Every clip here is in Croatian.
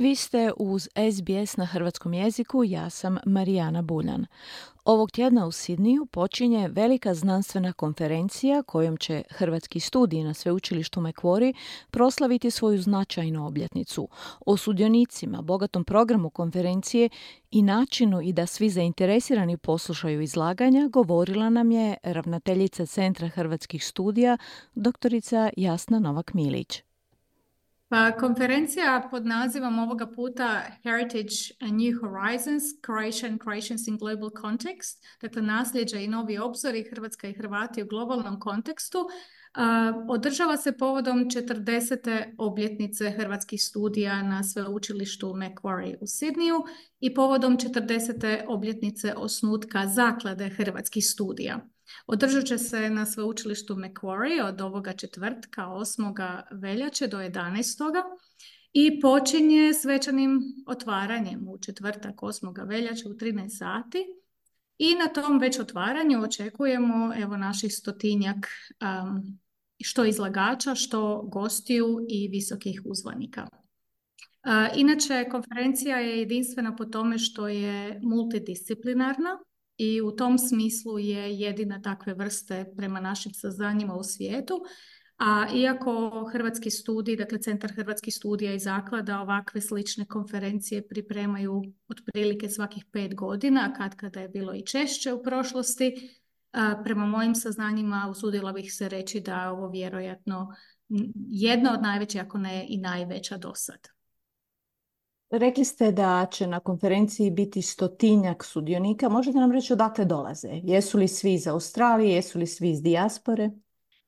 Vi ste uz SBS na hrvatskom jeziku, ja sam Marijana Buljan. Ovog tjedna u Sidniju počinje velika znanstvena konferencija kojom će hrvatski studij na sveučilištu Mekvori proslaviti svoju značajnu obljetnicu. O sudionicima, bogatom programu konferencije i načinu i da svi zainteresirani poslušaju izlaganja govorila nam je ravnateljica Centra hrvatskih studija, doktorica Jasna Novak-Milić. Pa konferencija pod nazivom ovoga puta Heritage and New Horizons, Croatian Croatians in Global Context, dakle nasljeđa i novi obzori Hrvatska i Hrvati u globalnom kontekstu, održava se povodom 40. obljetnice hrvatskih studija na sveučilištu Macquarie u Sidniju i povodom 40. obljetnice osnutka zaklade hrvatskih studija. Održat će se na sveučilištu Macquarie od ovoga četvrtka 8. veljače do 11. i počinje svečanim otvaranjem u četvrtak 8. veljače u 13 sati. I na tom već otvaranju očekujemo evo naših stotinjak um, što izlagača, što gostiju i visokih uzvanika. Inače, konferencija je jedinstvena po tome što je multidisciplinarna i u tom smislu je jedina takve vrste prema našim saznanjima u svijetu. A iako Hrvatski studij, dakle Centar Hrvatskih studija i zaklada ovakve slične konferencije pripremaju otprilike svakih pet godina, kad kada je bilo i češće u prošlosti, prema mojim saznanjima usudila bih se reći da je ovo vjerojatno jedna od najvećih, ako ne i najveća do sad. Rekli ste da će na konferenciji biti stotinjak sudionika. Možete nam reći odakle dolaze? Jesu li svi iz Australije, jesu li svi iz dijaspore?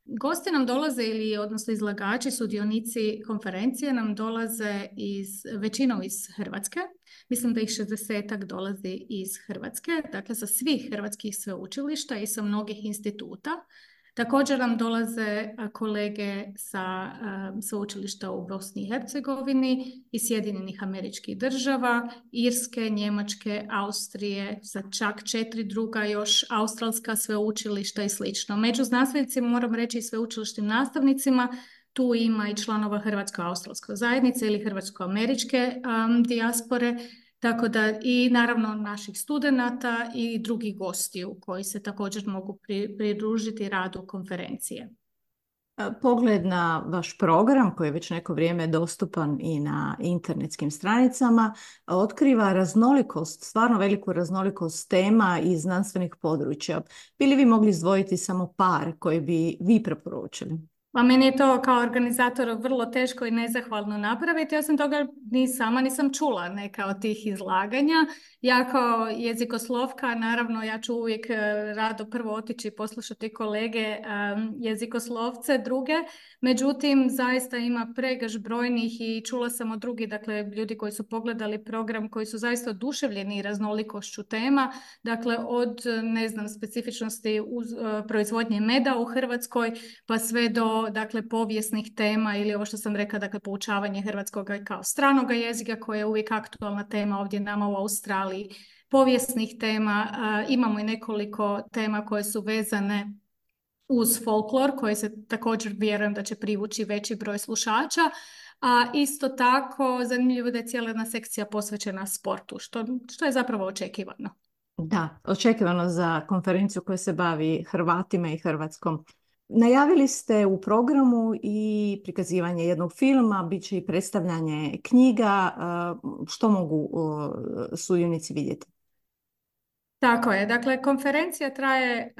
Gosti nam dolaze ili odnosno izlagači, sudionici konferencije nam dolaze iz, većinom iz Hrvatske. Mislim da ih 60 dolazi iz Hrvatske, dakle sa svih hrvatskih sveučilišta i sa mnogih instituta. Također nam dolaze kolege sa sveučilišta u Bosni i Hercegovini i Sjedinjenih američkih država, Irske, Njemačke, Austrije, sa čak četiri druga još australska sveučilišta i slično. Među znanstvenicima moram reći i sveučilišnim nastavnicima tu ima i članova Hrvatsko-australske zajednice ili Hrvatsko-američke dijaspore, tako da i naravno naših studenata i drugih gostiju koji se također mogu pridružiti radu konferencije. Pogled na vaš program koji je već neko vrijeme dostupan i na internetskim stranicama otkriva raznolikost, stvarno veliku raznolikost tema i znanstvenih područja. Bili vi mogli izdvojiti samo par koji bi vi preporučili? Pa meni je to kao organizator vrlo teško i nezahvalno napraviti. Sam toga ni sama nisam čula neka od tih izlaganja. Ja kao jezikoslovka, naravno ja ću uvijek e, rado prvo otići i poslušati kolege jezikoslovce druge. Međutim, zaista ima pregaž brojnih i čula sam od drugih, dakle ljudi koji su pogledali program, koji su zaista oduševljeni raznolikošću tema. Dakle, od ne znam specifičnosti e, proizvodnje meda u Hrvatskoj pa sve do dakle povijesnih tema ili ovo što sam rekla dakle poučavanje hrvatskog kao stranog jezika koja je uvijek aktualna tema ovdje nama u Australiji povijesnih tema imamo i nekoliko tema koje su vezane uz folklor koji se također vjerujem da će privući veći broj slušača a isto tako zanimljivo da je cijela jedna sekcija posvećena sportu što, što je zapravo očekivano. Da, očekivano za konferenciju koja se bavi Hrvatima i Hrvatskom Najavili ste u programu i prikazivanje jednog filma, bit će i predstavljanje knjiga. Što mogu sudionici vidjeti? Tako je. Dakle, konferencija traje,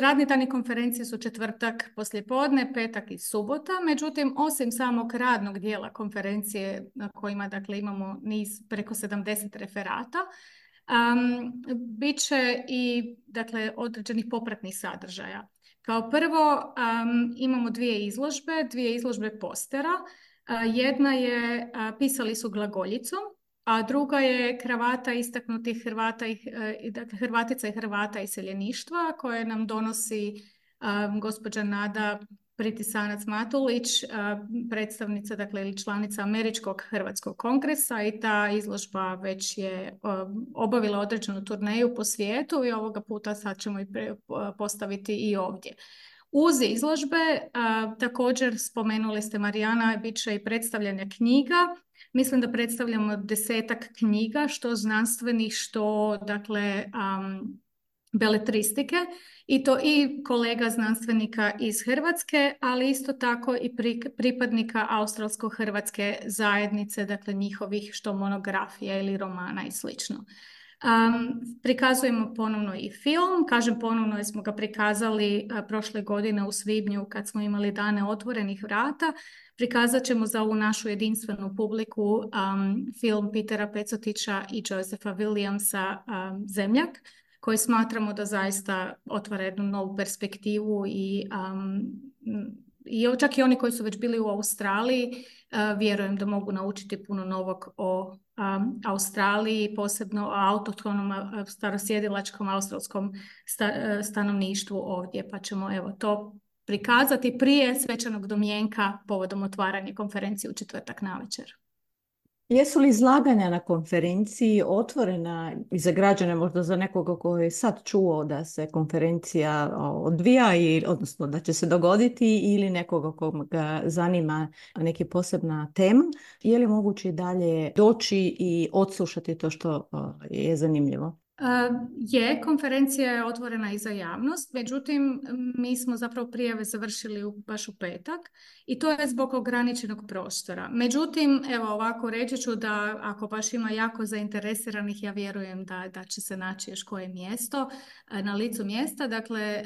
radni dani konferencije su četvrtak poslijepodne, petak i subota. Međutim, osim samog radnog dijela konferencije na kojima dakle, imamo niz preko 70 referata, um, bit će i dakle, određenih popratnih sadržaja. Kao prvo imamo dvije izložbe, dvije izložbe postera. jedna je Pisali su glagoljicom, a druga je kravata istaknutih Hrvata i, e, dakle, Hrvatica i Hrvata iseljeništva koje nam donosi gospođa Nada Pritisanac Matulić, predstavnica dakle, ili članica Američkog Hrvatskog kongresa i ta izložba već je obavila određenu turneju po svijetu i ovoga puta sad ćemo i postaviti i ovdje. Uz izložbe, također spomenuli ste Marijana, bit će i predstavljanja knjiga. Mislim da predstavljamo desetak knjiga, što znanstvenih, što dakle beletristike i to i kolega znanstvenika iz Hrvatske, ali isto tako i pripadnika australsko-hrvatske zajednice, dakle njihovih što monografija ili romana i slično. Um, prikazujemo ponovno i film, kažem ponovno jer smo ga prikazali prošle godine u svibnju kad smo imali dane otvorenih vrata. Prikazat ćemo za ovu našu jedinstvenu publiku film Petera Pecotića i Josefa Williamsa Zemljak koji smatramo da zaista otvara jednu novu perspektivu i, i čak i oni koji su već bili u Australiji vjerujem da mogu naučiti puno novog o Australiji, posebno o autohtonom starosjedilačkom australskom stanovništvu ovdje, pa ćemo evo to prikazati prije svečanog domjenka povodom otvaranja konferencije u četvrtak navečer. Jesu li izlaganja na konferenciji otvorena i za građane, možda za nekoga koji je sad čuo da se konferencija odvija, i, odnosno da će se dogoditi ili nekoga koga zanima neki posebna tema, je li moguće dalje doći i odslušati to što je zanimljivo? Je, konferencija je otvorena i za javnost, međutim mi smo zapravo prijave završili baš u petak i to je zbog ograničenog prostora. Međutim, evo ovako reći ću da ako baš ima jako zainteresiranih, ja vjerujem da, da će se naći još koje mjesto na licu mjesta. Dakle,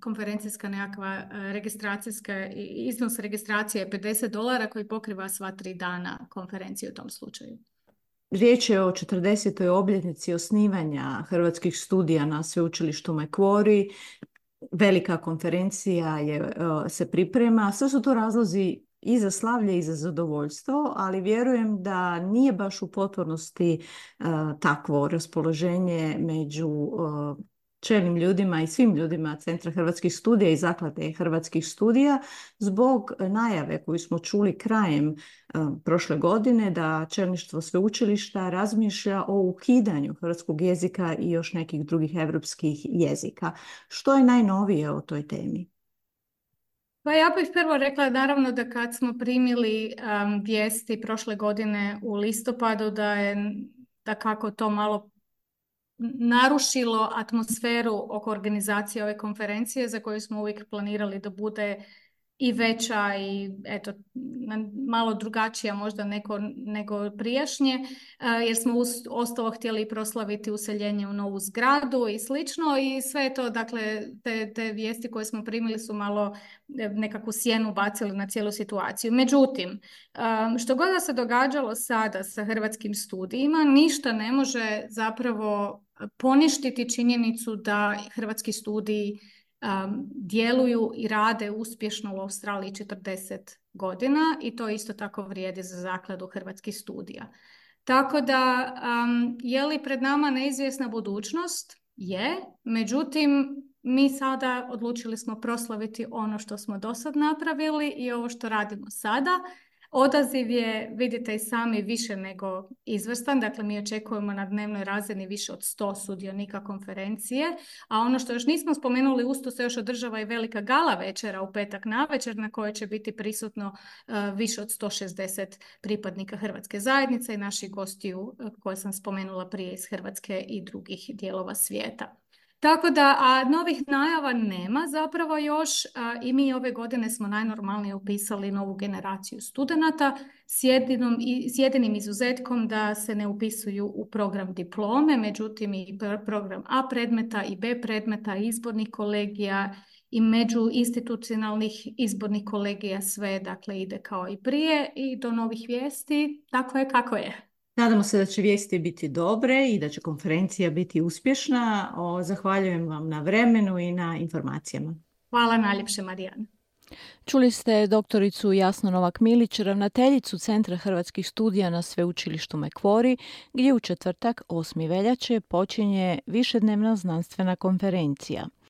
konferencijska nekakva registracijska, iznos registracije je 50 dolara koji pokriva sva tri dana konferencije u tom slučaju. Riječ je o 40. obljetnici osnivanja hrvatskih studija na sveučilištu Mekvori. Velika konferencija je, e, se priprema. Sve su to razlozi i za slavlje i za zadovoljstvo, ali vjerujem da nije baš u potpornosti e, takvo raspoloženje među e, čelnim ljudima i svim ljudima Centra Hrvatskih studija i Zaklade Hrvatskih studija zbog najave koju smo čuli krajem e, prošle godine da čelništvo sveučilišta razmišlja o ukidanju hrvatskog jezika i još nekih drugih europskih jezika. Što je najnovije o toj temi? Pa ja bih prvo rekla naravno da kad smo primili vijesti prošle godine u listopadu da je da kako to malo narušilo atmosferu oko organizacije ove konferencije za koju smo uvijek planirali da bude i veća i eto malo drugačija možda neko, nego prijašnje e, jer smo ostalo htjeli proslaviti useljenje u novu zgradu i slično i sve to dakle te, te vijesti koje smo primili su malo e, nekakvu sjenu bacili na cijelu situaciju. Međutim, e, što god da se događalo sada sa hrvatskim studijima, ništa ne može zapravo poništiti činjenicu da hrvatski studiji um, djeluju i rade uspješno u Australiji 40 godina i to isto tako vrijedi za zakladu hrvatskih studija. Tako da, um, je li pred nama neizvjesna budućnost? Je, međutim, mi sada odlučili smo proslaviti ono što smo do sad napravili i ovo što radimo sada Odaziv je, vidite i sami, više nego izvrstan. Dakle, mi očekujemo na dnevnoj razini više od 100 sudionika konferencije. A ono što još nismo spomenuli, usto se još održava i velika gala večera u petak na večer na kojoj će biti prisutno e, više od 160 pripadnika Hrvatske zajednice i naših gostiju e, koje sam spomenula prije iz Hrvatske i drugih dijelova svijeta. Tako da, a novih najava nema zapravo još i mi ove godine smo najnormalnije upisali novu generaciju studenata s, jedinom, s jedinim izuzetkom da se ne upisuju u program diplome, međutim i program A predmeta i B predmeta, izbornih kolegija i među institucionalnih izbornih kolegija sve dakle ide kao i prije i do novih vijesti, tako je kako je. Nadamo se da će vijesti biti dobre i da će konferencija biti uspješna. O, zahvaljujem vam na vremenu i na informacijama. Hvala najljepše, Marijana. Čuli ste doktoricu Jasno Novak Milić, ravnateljicu Centra hrvatskih studija na sveučilištu Mekvori, gdje u četvrtak 8. veljače počinje višednevna znanstvena konferencija –